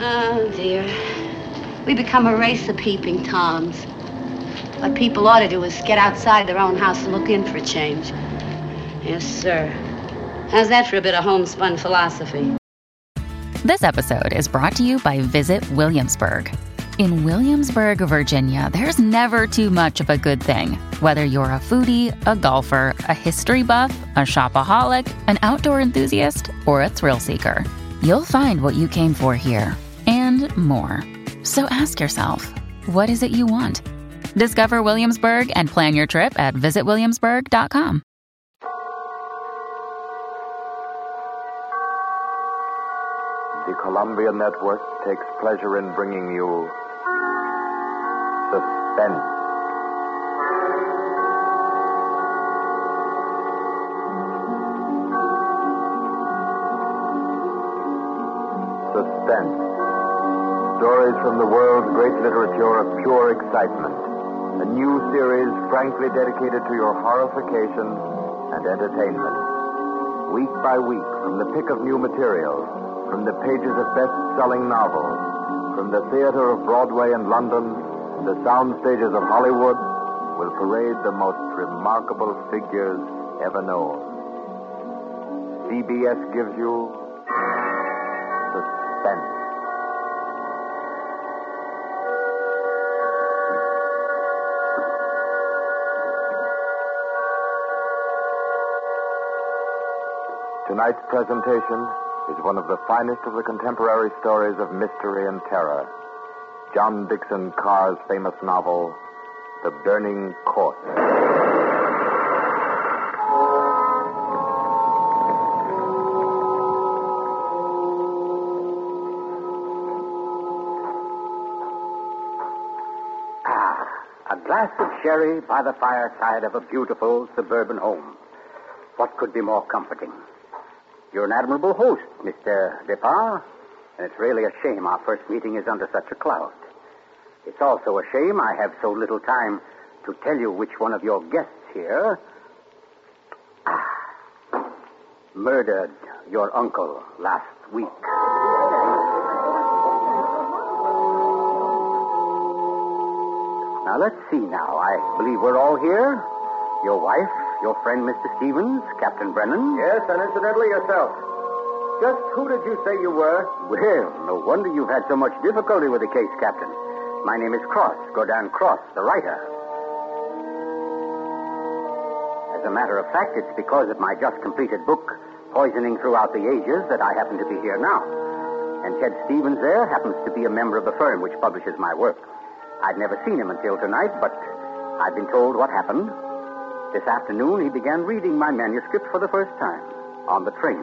Oh, dear. We become a race of peeping toms. What people ought to do is get outside their own house and look in for a change. Yes, sir. How's that for a bit of homespun philosophy? This episode is brought to you by Visit Williamsburg. In Williamsburg, Virginia, there's never too much of a good thing. Whether you're a foodie, a golfer, a history buff, a shopaholic, an outdoor enthusiast, or a thrill seeker, you'll find what you came for here and more. So ask yourself, what is it you want? Discover Williamsburg and plan your trip at visitwilliamsburg.com. The Columbia Network takes pleasure in bringing you Suspense. Suspense. Stories from the world's great literature of pure excitement. A new series frankly dedicated to your horrification and entertainment. Week by week, from the pick of new material, from the pages of best-selling novels, from the theater of Broadway and London, the sound stages of Hollywood, will parade the most remarkable figures ever known. CBS gives you suspense. Tonight's presentation is one of the finest of the contemporary stories of mystery and terror. John Dickson Carr's famous novel, The Burning Court. Ah, a glass of sherry by the fireside of a beautiful suburban home. What could be more comforting? You're an admirable host, Mr. Despard, and it's really a shame our first meeting is under such a cloud. It's also a shame I have so little time to tell you which one of your guests here ah, murdered your uncle last week. Now, let's see now. I believe we're all here. Your wife, your friend, Mr. Stevens, Captain Brennan. Yes, and incidentally yourself. Just who did you say you were? Well, no wonder you've had so much difficulty with the case, Captain. My name is Cross, Gordon Cross, the writer. As a matter of fact, it's because of my just completed book, Poisoning Throughout the Ages, that I happen to be here now. And Ted Stevens there happens to be a member of the firm which publishes my work. I'd never seen him until tonight, but I've been told what happened. This afternoon, he began reading my manuscript for the first time on the train.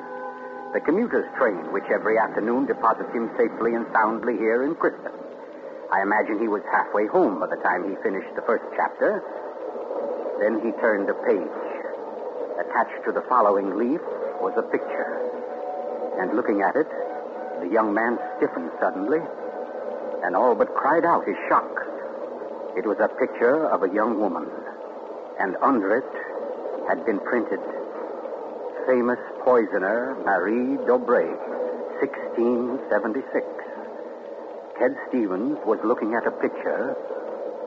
The commuter's train, which every afternoon deposits him safely and soundly here in Crispen. I imagine he was halfway home by the time he finished the first chapter. Then he turned a page. Attached to the following leaf was a picture. And looking at it, the young man stiffened suddenly and all but cried out his shock. It was a picture of a young woman, and under it had been printed famous poisoner Marie D'Aubray, 1676. Ted Stevens was looking at a picture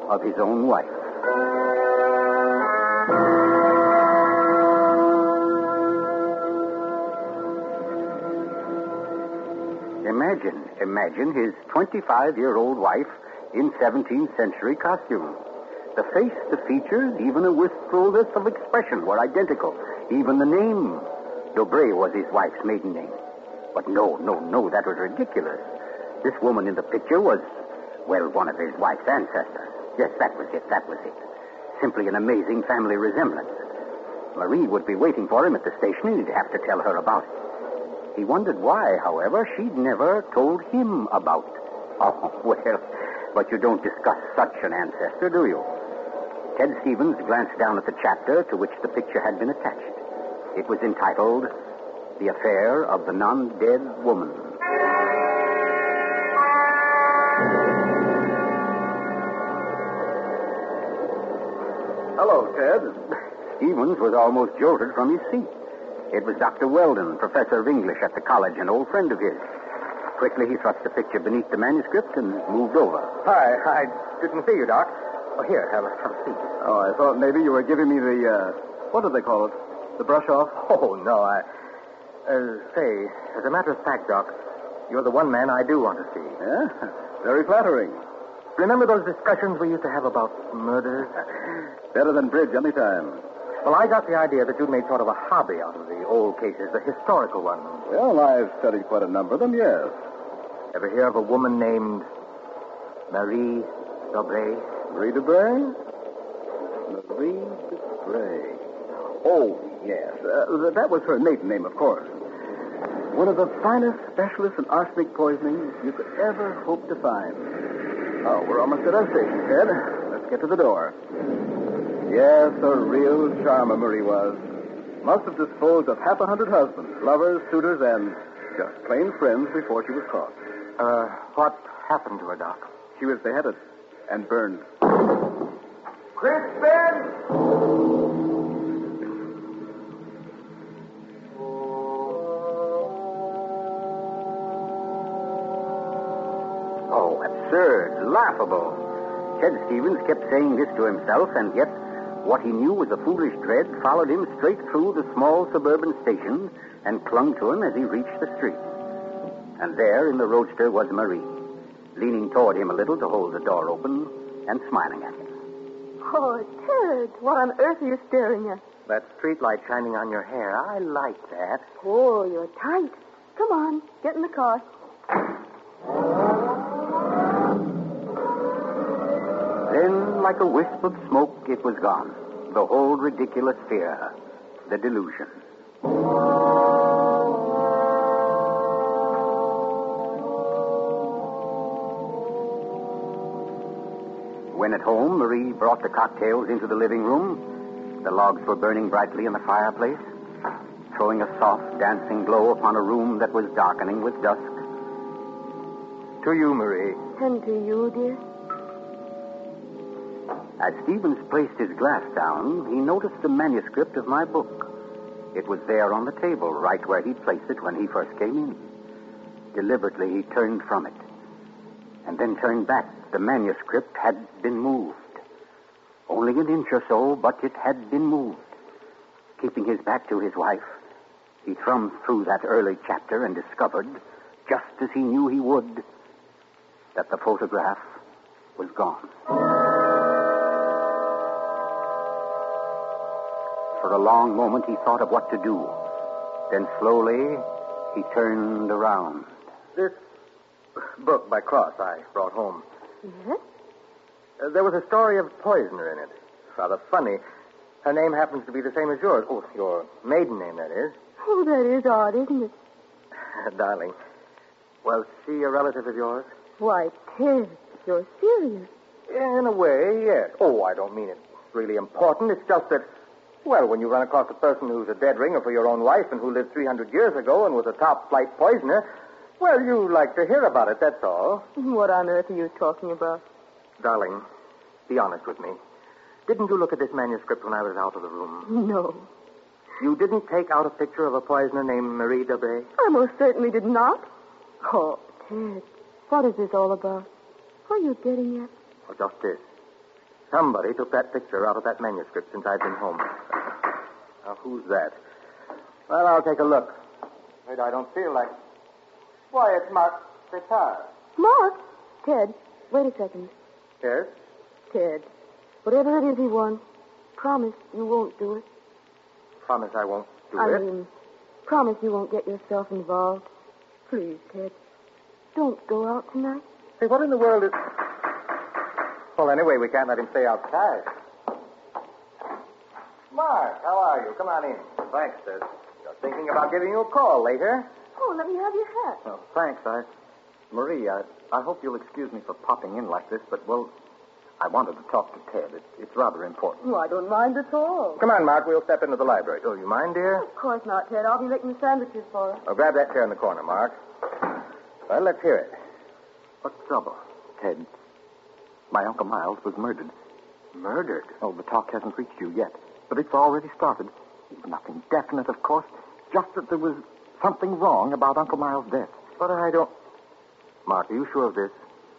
of his own wife. Imagine, imagine his 25 year old wife in 17th century costume. The face, the features, even a wistfulness of expression were identical. Even the name. D'Aubray was his wife's maiden name. But no, no, no, that was ridiculous. This woman in the picture was, well, one of his wife's ancestors. Yes, that was it, that was it. Simply an amazing family resemblance. Marie would be waiting for him at the station, and he'd have to tell her about it. He wondered why, however, she'd never told him about it. Oh, well, but you don't discuss such an ancestor, do you? Ted Stevens glanced down at the chapter to which the picture had been attached. It was entitled The Affair of the Non Dead Woman. Hello, Ted. Stevens was almost jolted from his seat. It was Dr. Weldon, professor of English at the college, an old friend of his. Quickly, he thrust the picture beneath the manuscript and moved over. Hi, I didn't see you, Doc. Oh, here, have a, have a seat. Oh, I thought maybe you were giving me the, uh, what do they call it? The brush off? Oh, no, I. Uh, say, as a matter of fact, Doc, you're the one man I do want to see. Yeah? Very flattering. Remember those discussions we used to have about murders? Better than bridge any time. Well, I got the idea that you'd made sort of a hobby out of the old cases, the historical ones. Well, I've studied quite a number of them, yes. Ever hear of a woman named Marie D'Aubray? Marie D'Aubray? Marie D'Aubray. Oh, yes. Uh, that was her maiden name, of course. One of the finest specialists in arsenic poisoning you could ever hope to find. Oh, we're almost at our station, Ted. Let's get to the door. Yes, a real charmer Marie was. Must have disposed of half a hundred husbands, lovers, suitors, and just plain friends before she was caught. Uh, what happened to her, Doc? She was beheaded and burned. Crispen! Oh, absurd, laughable. Ted Stevens kept saying this to himself, and yet what he knew was a foolish dread followed him straight through the small suburban station and clung to him as he reached the street. And there in the roadster was Marie, leaning toward him a little to hold the door open and smiling at him. Oh, Ted, what on earth are you staring at? That streetlight shining on your hair, I like that. Oh, you're tight. Come on, get in the car. Then, like a wisp of smoke, it was gone. The whole ridiculous fear, the delusion. When at home, Marie brought the cocktails into the living room. The logs were burning brightly in the fireplace, throwing a soft, dancing glow upon a room that was darkening with dusk. To you, Marie. And to you, dear. As Stevens placed his glass down, he noticed the manuscript of my book. It was there on the table, right where he'd placed it when he first came in. Deliberately, he turned from it, and then turned back. The manuscript had been moved. Only an inch or so, but it had been moved. Keeping his back to his wife, he thumbed through that early chapter and discovered, just as he knew he would, that the photograph was gone. For a long moment, he thought of what to do. Then slowly, he turned around. This book by Cross I brought home. Yes? Uh, there was a story of a poisoner in it. Rather funny. Her name happens to be the same as yours. Oh, your maiden name, that is. Oh, that is odd, isn't it? Darling, was she a relative of yours? Why, Ted, you're serious. In a way, yes. Oh, I don't mean it's really important. It's just that, well, when you run across a person who's a dead ringer for your own wife and who lived 300 years ago and was a top flight poisoner, well, you like to hear about it, that's all. What on earth are you talking about? Darling, be honest with me. Didn't you look at this manuscript when I was out of the room? No. You didn't take out a picture of a poisoner named Marie D'Aubray? I most certainly did not. Oh, Ted, what is this all about? What are you getting at? Well, just this. Somebody took that picture out of that manuscript since I've been home. Now, who's that? Well, I'll take a look. Wait, I don't feel like. Why, it's Mark Petard. Mark? Ted, wait a second. Yes? Ted, whatever it is he wants, promise you won't do it. Promise I won't do I it. I mean, promise you won't get yourself involved. Please, Ted, don't go out tonight. Hey, what in the world is. Well, anyway, we can't let him stay outside. Mark, how are you? Come on in. Thanks, Ted. Just thinking about giving you a call later. Oh, let me have your hat. Oh, thanks. I, Marie, I, I hope you'll excuse me for popping in like this, but well, I wanted to talk to Ted. It, it's rather important. Oh, I don't mind at all. Come on, Mark. We'll step into the library. Oh, you mind, dear? Of course not, Ted. I'll be making the sandwiches for us. Oh, grab that chair in the corner, Mark. Well, let's hear it. What's the trouble? Ted, my Uncle Miles was murdered. Murdered? Oh, the talk hasn't reached you yet, but it's already started. Nothing definite, of course, just that there was something wrong about Uncle Miles' death. But I don't. Mark, are you sure of this?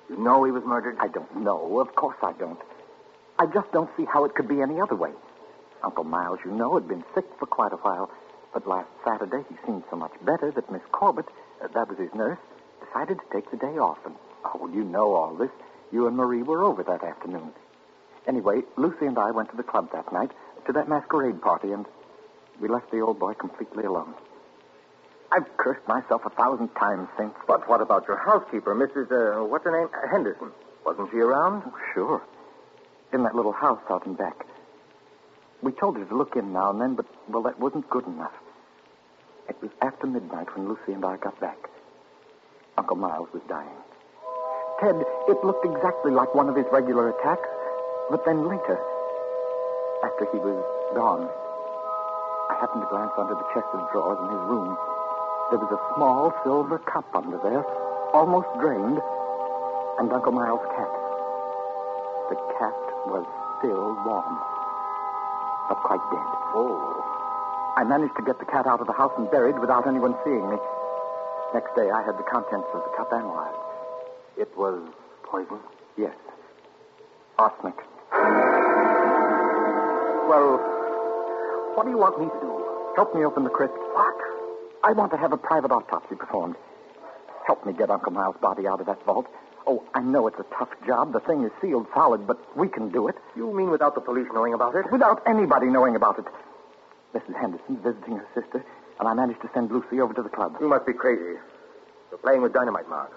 You know he was murdered? I don't know. Of course I don't. I just don't see how it could be any other way. Uncle Miles, you know, had been sick for quite a while, but last Saturday he seemed so much better that Miss Corbett, uh, that was his nurse, decided to take the day off. And, oh, you know all this. You and Marie were over that afternoon. Anyway, Lucy and I went to the club that night, to that masquerade party, and we left the old boy completely alone. I've cursed myself a thousand times since. But what about your housekeeper, Mrs. Uh, what's her name? Henderson. Wasn't she around? Oh, sure. In that little house out in back. We told her to look in now and then, but, well, that wasn't good enough. It was after midnight when Lucy and I got back. Uncle Miles was dying. Ted, it looked exactly like one of his regular attacks, but then later, after he was gone, I happened to glance under the chest of drawers in his room. There was a small silver cup under there, almost drained, and Uncle Miles' cat. The cat was still warm, but quite dead. Oh. I managed to get the cat out of the house and buried without anyone seeing me. Next day, I had the contents of the cup analyzed. It was poison? Yes. Arsenic. Well, what do you want me to do? Help me open the crypt. What? I want to have a private autopsy performed. Help me get Uncle Miles' body out of that vault. Oh, I know it's a tough job. The thing is sealed solid, but we can do it. You mean without the police knowing about it? Without anybody knowing about it. Mrs. Henderson visiting her sister, and I managed to send Lucy over to the club. You must be crazy. You're playing with dynamite, Mark.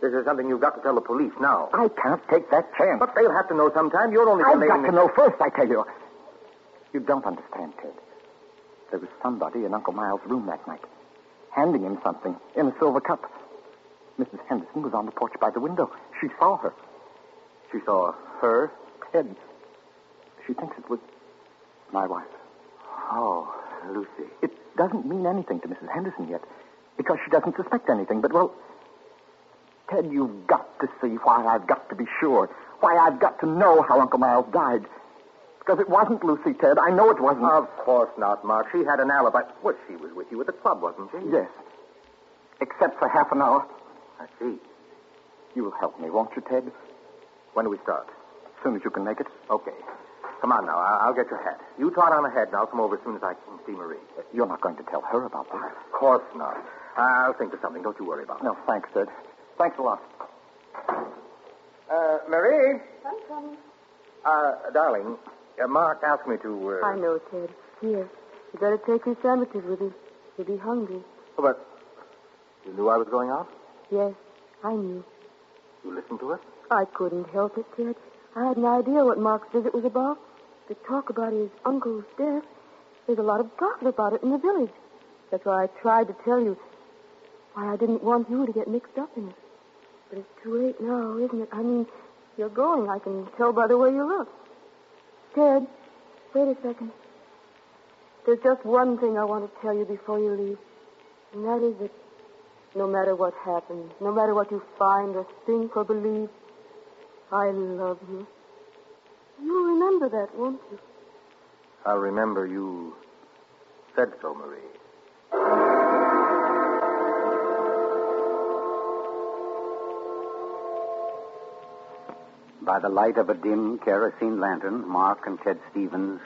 This is something you've got to tell the police now. I can't take that chance. But they'll have to know sometime. You're only I've got to know first, I tell you. You don't understand, Ted. There was somebody in Uncle Miles' room that night, handing him something in a silver cup. Mrs. Henderson was on the porch by the window. She saw her. She saw her? Ted. She thinks it was my wife. Oh, Lucy. It doesn't mean anything to Mrs. Henderson yet, because she doesn't suspect anything. But, well, Ted, you've got to see why I've got to be sure. Why I've got to know how Uncle Miles died. Because it wasn't Lucy, Ted. I know it wasn't. Of course not, Mark. She had an alibi. Well, she was with you at the club, wasn't she? Yes. Except for half an hour. I see. You will help me, won't you, Ted? When do we start? As soon as you can make it. Okay. Come on now. I- I'll get your hat. You trot on ahead, and I'll come over as soon as I can see Marie. You're not going to tell her about this. Of course not. I'll think of something. Don't you worry about it. No, thanks, Ted. Thanks a lot. Uh, Marie? I'm coming. Uh, darling, uh, Mark asked me to, uh... I know, Ted. Here. You better take your sandwiches with you. You'll be hungry. Oh, but you knew I was going out? Yes, I knew. You listened to us? I couldn't help it, Ted. I had an idea what Mark's visit was about. The talk about his uncle's death. There's a lot of gossip about it in the village. That's why I tried to tell you. Why I didn't want you to get mixed up in it. But it's too late now, isn't it? I mean, you're going. I can tell by the way you look. Ted, wait a second. There's just one thing I want to tell you before you leave. And that is that no matter what happens, no matter what you find or think or believe, I love you. You'll remember that, won't you? I'll remember you said so, Marie. By the light of a dim kerosene lantern, Mark and Ted Stevens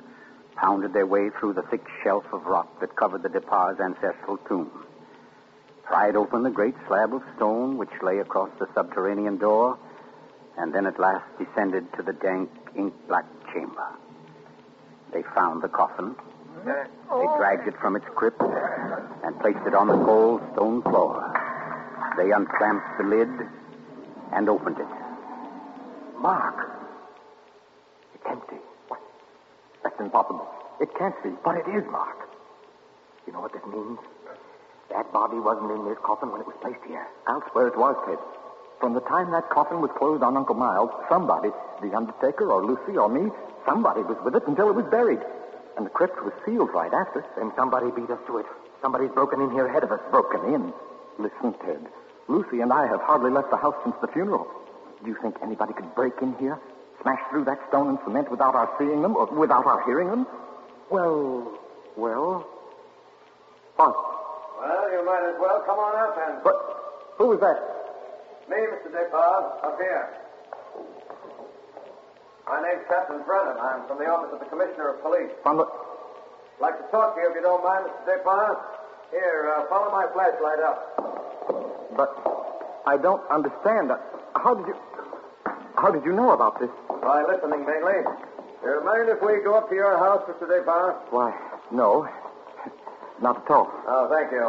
pounded their way through the thick shelf of rock that covered the Despard's ancestral tomb, pried open the great slab of stone which lay across the subterranean door, and then at last descended to the dank, ink-black chamber. They found the coffin. They dragged it from its crypt and placed it on the cold stone floor. They unclamped the lid and opened it. Mark. It's empty. What? That's impossible. It can't be. But it is, Mark. You know what this means? That body wasn't in this coffin when it was placed here. I'll swear it was, Ted. From the time that coffin was closed on Uncle Miles, somebody, the undertaker or Lucy or me, somebody was with it until it was buried. And the crypt was sealed right after. Then somebody beat us to it. Somebody's broken in here ahead of us. Broken in. Listen, Ted. Lucy and I have hardly left the house since the funeral. Do you think anybody could break in here, smash through that stone and cement without our seeing them or without our hearing them? Well, well. What? Well, you might as well come on up and. What? Who was that? Me, Mr. Despard, up here. My name's Captain Brennan. I'm from the office of the Commissioner of Police. From the... Like to talk to you if you don't mind, Mr. Despard. Here, uh, follow my flashlight up. But I don't understand. How did you... How did you know about this? By listening, mainly. You mind if we go up to your house, Mr. Despard? Why, no. Not at all. Oh, thank you.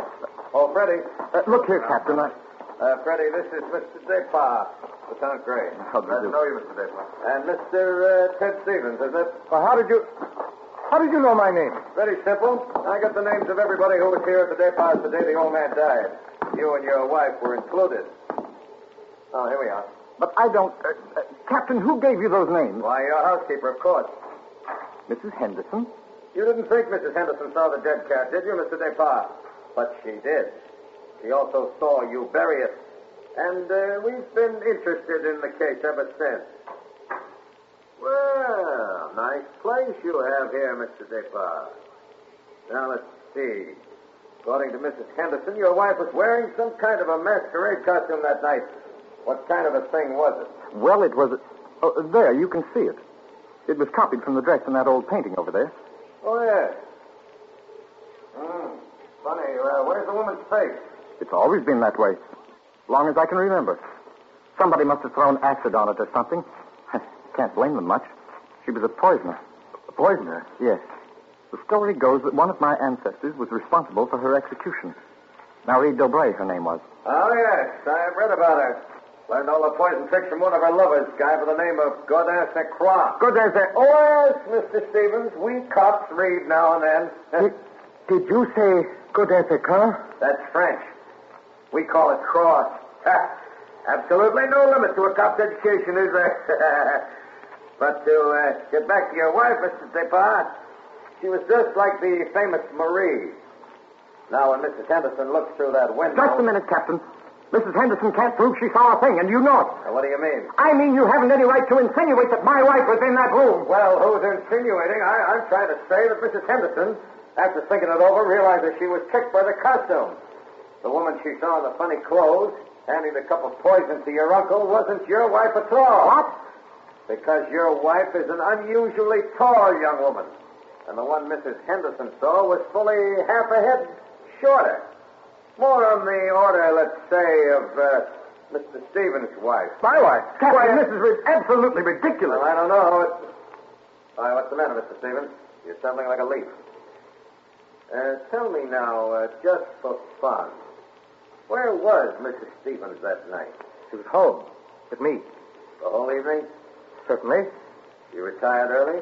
Oh, Freddie. Uh, look here, Captain. I... Uh, Freddie, this is Mr. Despard, Lieutenant Gray. How do you Glad do? to know you, Mr. Despard. And Mr. Uh, Ted Stevens, isn't it? Well, how did you... How did you know my name? Very simple. I got the names of everybody who was here at the Despards the day the old man died. You and your wife were included. Oh, here we are. But I don't... Uh, uh, Captain, who gave you those names? Why, your housekeeper, of course. Mrs. Henderson? You didn't think Mrs. Henderson saw the dead cat, did you, Mr. Despard? But she did. She also saw you bury it. And uh, we've been interested in the case ever since. Well, nice place you have here, Mr. Despard. Now, let's see. According to Mrs. Henderson, your wife was wearing some kind of a masquerade costume that night. What kind of a thing was it? Well, it was... A... Oh, there, you can see it. It was copied from the dress in that old painting over there. Oh, yes. Hmm. Funny. Uh, where's the woman's face? It's always been that way. As long as I can remember. Somebody must have thrown acid on it or something. I can't blame them much. She was a poisoner. A poisoner? Yes. The story goes that one of my ancestors was responsible for her execution. Marie D'Aubray, her name was. Oh, yes. I've read about her. Learned all the poison tricks from one of her lovers, guy by the name of Godin St. Croix. Godin St. Oh, yes, Mr. Stevens. We cops read now and then. Did, did you say Godin St. Croix? That's French. We call it cross. Absolutely no limit to a cop's education, is there? but to uh, get back to your wife, Mr. Despard, she was just like the famous Marie. Now, when Mrs. Henderson looks through that window. Just a minute, Captain. Mrs. Henderson can't prove she saw a thing, and you know it. Now, what do you mean? I mean you haven't any right to insinuate that my wife was in that room. Well, who's insinuating? I, I'm trying to say that Mrs. Henderson, after thinking it over, realized that she was tricked by the costume. The woman she saw in the funny clothes, handing a cup of poison to your uncle, wasn't your wife at all. What? Because your wife is an unusually tall young woman. And the one Mrs. Henderson saw was fully half a head shorter. More on the order, let's say, of uh, Mr. Stevens' wife. My wife? Captain, Why, this is absolutely ridiculous. Well, I don't know. It's... Why, what's the matter, Mr. Stevens? You're trembling like a leaf. Uh, tell me now, uh, just for fun, where was Mrs. Stevens that night? She was home with me. The whole evening? Certainly. You retired early?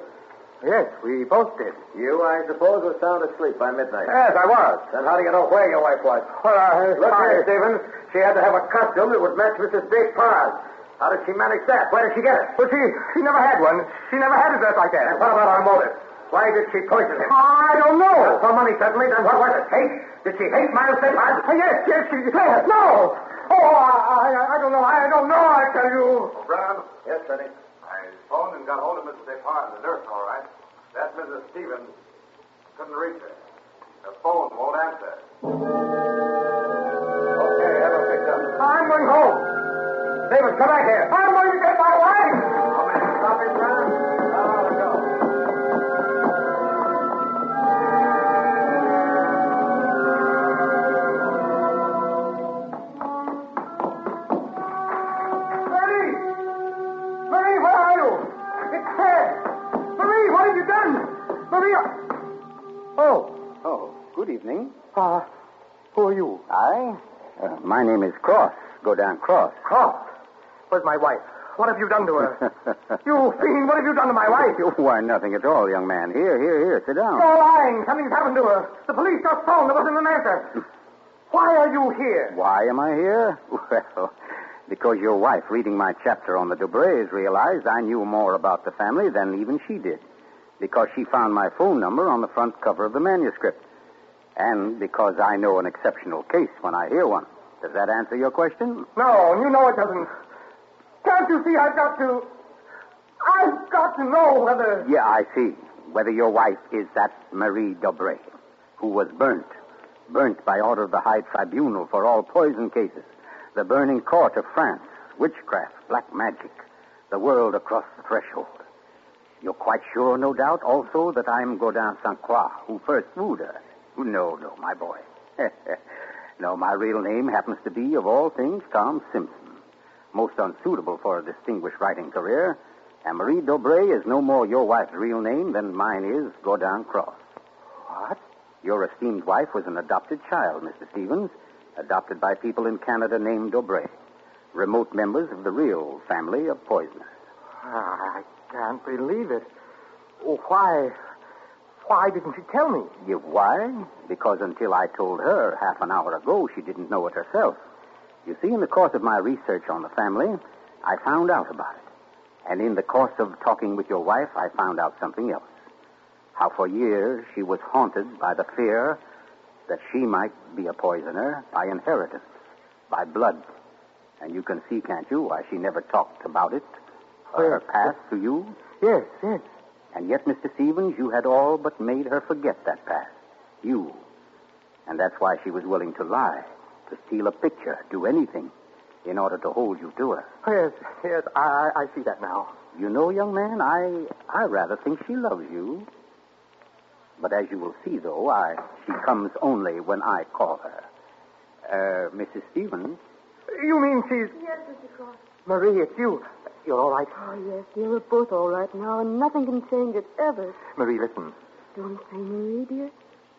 Yes, we both did. You, I suppose, were sound asleep by midnight. Yes, I was. Then how do you know where your wife was? Well, uh, Look here, Stevens. She had to have a costume that would match Mrs. Despard's. How did she manage that? Where did she get it? Well, she, she never had one. She never had a dress like that. And what about our motive? Why did she poison him? I don't know. For money, certainly. Then what was it? Hate? Did she hate Miles Despard? Yes, yes, she... No! Oh, I, I, I don't know. I don't know, I tell you. Brown? Yes, Freddie. I phoned and got hold of Mrs. Despard and the nurse, all right. That Mrs. Stevens couldn't reach her. Her phone won't answer. Okay, have her picked up. I'm going home. Stevens, come back here. I'm going to get my name is Cross. Go down Cross. Cross. Where's my wife? What have you done to her? you fiend, what have you done to my wife? Why, nothing at all, young man. Here, here, here. Sit down. You're lying. Something's happened to her. The police just phoned. There wasn't an answer. Why are you here? Why am I here? Well, because your wife, reading my chapter on the D'Aubrays, realized I knew more about the family than even she did. Because she found my phone number on the front cover of the manuscript. And because I know an exceptional case when I hear one. Does that answer your question? No, you know it doesn't. Can't you see I've got to... I've got to know whether... Yeah, I see. Whether your wife is that Marie D'Aubray, who was burnt. Burnt by order of the High Tribunal for all poison cases. The burning court of France. witchcraft, black magic, the world across the threshold. You're quite sure, no doubt, also, that I'm Godin Saint Croix, who first wooed her. No, no, my boy. no, my real name happens to be, of all things, Tom Simpson. Most unsuitable for a distinguished writing career. And Marie D'Aubray is no more your wife's real name than mine is Godin Cross. What? Your esteemed wife was an adopted child, Mr. Stevens, adopted by people in Canada named D'Aubray, remote members of the real family of poisoners. Ah, I can't believe it. Why? Why didn't you tell me? You why? Because until I told her half an hour ago, she didn't know it herself. You see, in the course of my research on the family, I found out about it. And in the course of talking with your wife, I found out something else. How for years she was haunted by the fear that she might be a poisoner by inheritance, by blood. And you can see, can't you, why she never talked about it, her past to you? Yes, yes. And yet, Mr. Stevens, you had all but made her forget that past. You. And that's why she was willing to lie, to steal a picture, do anything, in order to hold you to her. Yes, yes, I, I see that now. You know, young man, I I rather think she loves you. But as you will see, though, I she comes only when I call her. Uh, Mrs. Stevens, You mean she's. Yes, Mr. Cross. Marie, it's you. You're all right? Oh, yes, dear. We're both all right now, and nothing can change it ever. Marie, listen. Don't say Marie, dear.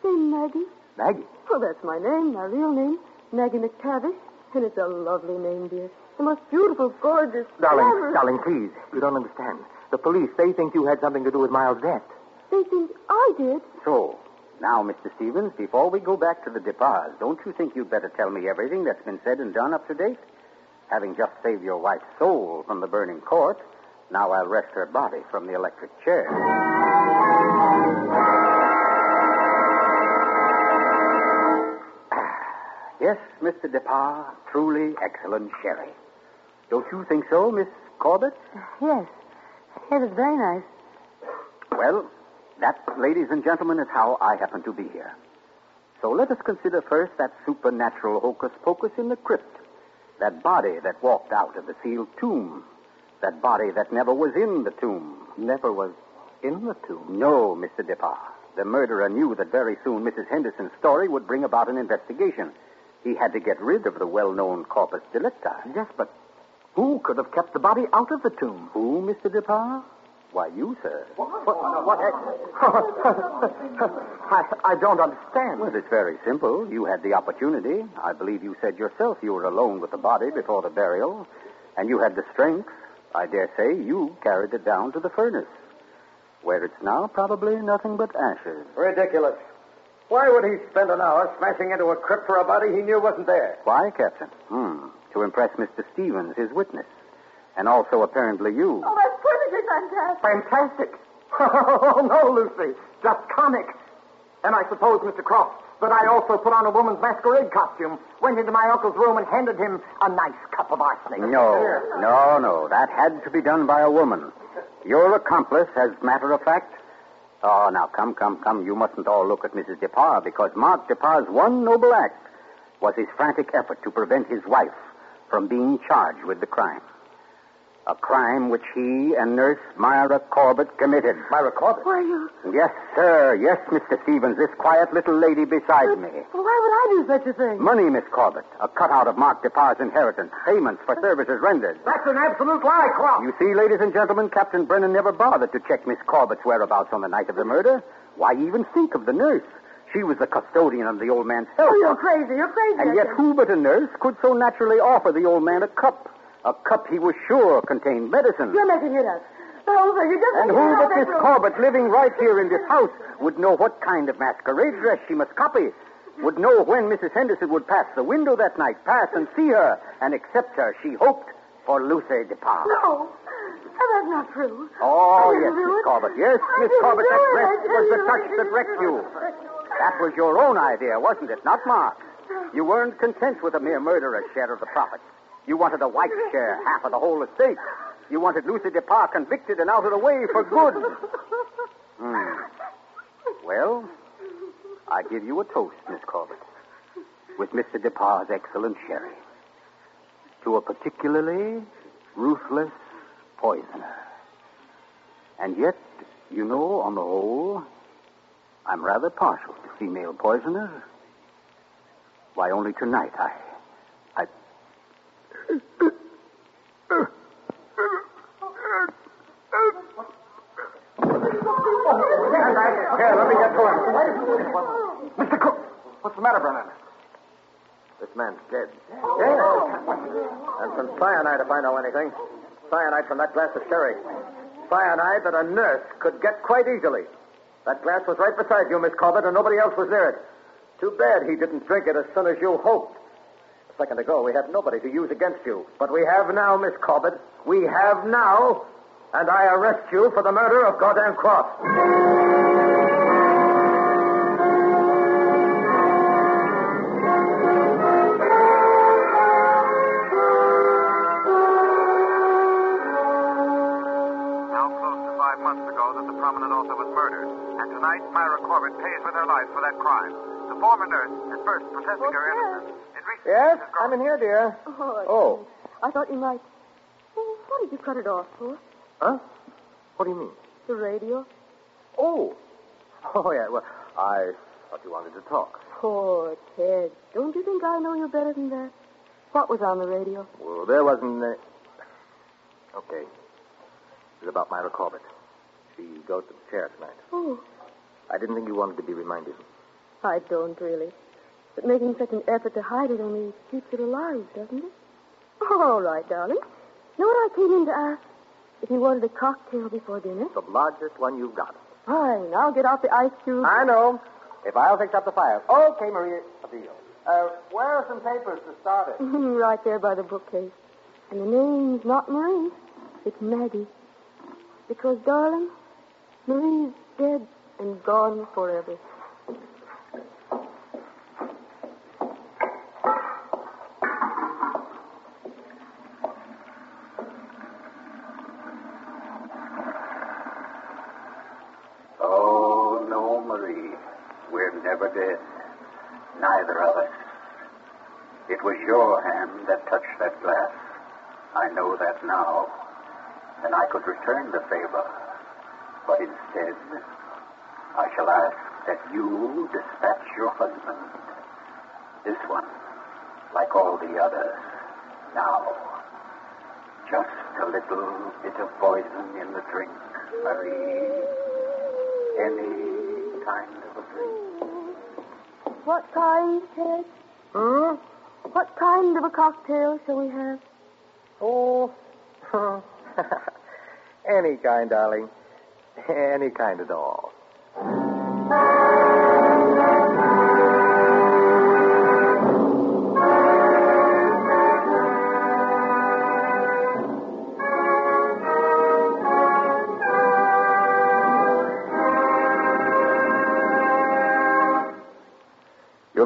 Say Maggie. Maggie. Well, that's my name, my real name. Maggie McTavish. And it's a lovely name, dear. The most beautiful, gorgeous, Darling, glamorous- darling, please. You don't understand. The police, they think you had something to do with Miles' death. They think I did. so now, Mr. Stevens, before we go back to the Despards, don't you think you'd better tell me everything that's been said and done up to date? Having just saved your wife's soul from the burning court, now I'll wrest her body from the electric chair. Yes, Mr. Despard, truly excellent sherry. Don't you think so, Miss Corbett? Yes. It is very nice. Well, that, ladies and gentlemen, is how I happen to be here. So let us consider first that supernatural hocus pocus in the crypt. That body that walked out of the sealed tomb. That body that never was in the tomb. Never was in the tomb. No, Mr. Despard. The murderer knew that very soon Mrs. Henderson's story would bring about an investigation. He had to get rid of the well-known corpus delicti. Yes, but who could have kept the body out of the tomb? Who, Mr. Despard? Why, you, sir. What? what I, I don't understand. Well, it's very simple. You had the opportunity. I believe you said yourself you were alone with the body before the burial. And you had the strength. I dare say you carried it down to the furnace. Where it's now probably nothing but ashes. Ridiculous. Why would he spend an hour smashing into a crypt for a body he knew wasn't there? Why, Captain? Hmm. To impress Mr. Stevens, his witness. And also apparently you. Oh, perfectly fantastic. Fantastic. Oh, no, Lucy. Just comic. And I suppose, Mr. Cross, that I also put on a woman's masquerade costume, went into my uncle's room, and handed him a nice cup of arsenic. No, no, no. That had to be done by a woman. Your accomplice, as matter of fact. Oh, now come, come, come. You mustn't all look at Mrs. Despard because Mark Despard's one noble act was his frantic effort to prevent his wife from being charged with the crime. A crime which he and nurse Myra Corbett committed. Myra Corbett? Why, you... Yes, sir. Yes, Mr. Stevens. This quiet little lady beside me. Why would I do such a thing? Money, Miss Corbett. A cutout of Mark Despard's inheritance. Payments for services rendered. That's an absolute lie, Cross. You see, ladies and gentlemen, Captain Brennan never bothered to check Miss Corbett's whereabouts on the night of the murder. Why even think of the nurse? She was the custodian of the old man's health. Oh, you're crazy. You're crazy. And yet, who but a nurse could so naturally offer the old man a cup? A cup he was sure contained medicine. You're making it up. Oh, Whole thing. You're just And who but. Miss Corbett, living right here in this house, would know what kind of masquerade dress she must copy? Would know when Mrs. Henderson would pass the window that night, pass and see her, and accept her, she hoped, for Lucy Despard. No. Oh, that's not true. Oh, yes, Miss. Corbett. Yes, Miss Corbett, that dress was the touch that wrecked you. That was your own idea, wasn't it? Not Mark's. You weren't content with a mere murderer's share of the profits. You wanted a white share, half of the whole estate. You wanted Lucy Despard convicted and out of the way for good. Hmm. Well, I give you a toast, Miss Corbett, with Mr. Despard's excellent sherry. to a particularly ruthless poisoner. And yet, you know, on the whole, I'm rather partial to female poisoners. Why, only tonight. I. Mr. Cook, what's the matter, Brennan? This man's dead. Yeah. And some cyanide if I know anything. Cyanide from that glass of sherry. Cyanide that a nurse could get quite easily. That glass was right beside you, Miss Corbett, and nobody else was near it. Too bad he didn't drink it as soon as you hoped. A second ago, we had nobody to use against you. But we have now, Miss Corbett. We have now. And I arrest you for the murder of Gordon Cross. Now close to five months ago that the prominent author was murdered. And tonight, Myra Corbett pays with her life for that crime. The former nurse, at first protesting her innocence, Yes. I'm in here, dear. Oh. Oh. I thought you might. Oh, what did you cut it off for? Huh? What do you mean? The radio? Oh. Oh, yeah. Well, I thought you wanted to talk. Poor Ted. Don't you think I know you better than that? What was on the radio? Well, there wasn't. Uh... Okay. It's about Myra Corbett. She goes to the chair tonight. Oh, I didn't think you wanted to be reminded. I don't really. But making such an effort to hide it only keeps it alive, doesn't it? Oh, all right, darling. Know what I came in to ask? If you wanted a cocktail before dinner? The largest one you've got. Fine. I'll get out the ice cube. I know. If I'll fix up the fire. Okay, Maria. A deal. Uh, where are some papers to start it? right there by the bookcase. And the name's not Marie. It's Maggie. Because, darling, Marie's dead and gone forever. It was your hand that touched that glass. I know that now. And I could return the favor. But instead, I shall ask that you dispatch your husband. This one, like all the others. Now, just a little bit of poison in the drink, Marie. Any kind of a drink. What kind, Ted? Hmm? What kind of a cocktail shall we have? Oh. Any kind, darling. Any kind at all.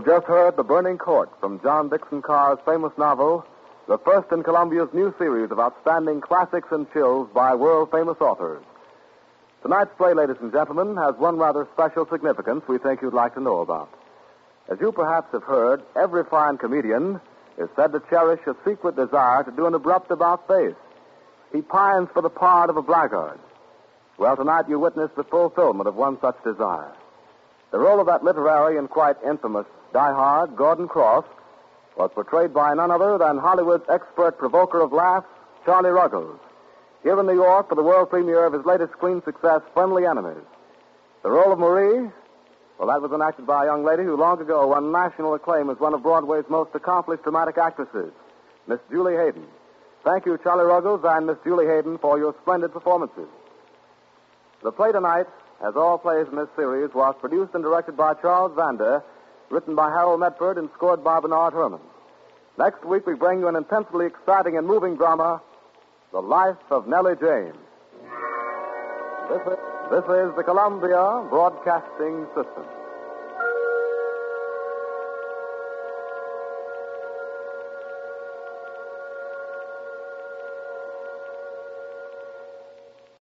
Just heard The Burning Court from John Dickson Carr's famous novel, the first in Columbia's new series of outstanding classics and chills by world famous authors. Tonight's play, ladies and gentlemen, has one rather special significance we think you'd like to know about. As you perhaps have heard, every fine comedian is said to cherish a secret desire to do an abrupt about face. He pines for the part of a blackguard. Well, tonight you witness the fulfillment of one such desire. The role of that literary and quite infamous diehard, Gordon Cross, was portrayed by none other than Hollywood's expert provoker of laughs, Charlie Ruggles, here in New York for the world premiere of his latest screen success, Friendly Enemies. The role of Marie, well, that was enacted by a young lady who long ago won national acclaim as one of Broadway's most accomplished dramatic actresses, Miss Julie Haydon. Thank you, Charlie Ruggles and Miss Julie Haydon, for your splendid performances. The play tonight, as all plays in this series, was produced and directed by Charles Vanda, written by Harold Medford, and scored by Bernard Herrmann. Next week, we bring you an intensely exciting and moving drama, The Life of Nellie James. This is, this is the Columbia Broadcasting System.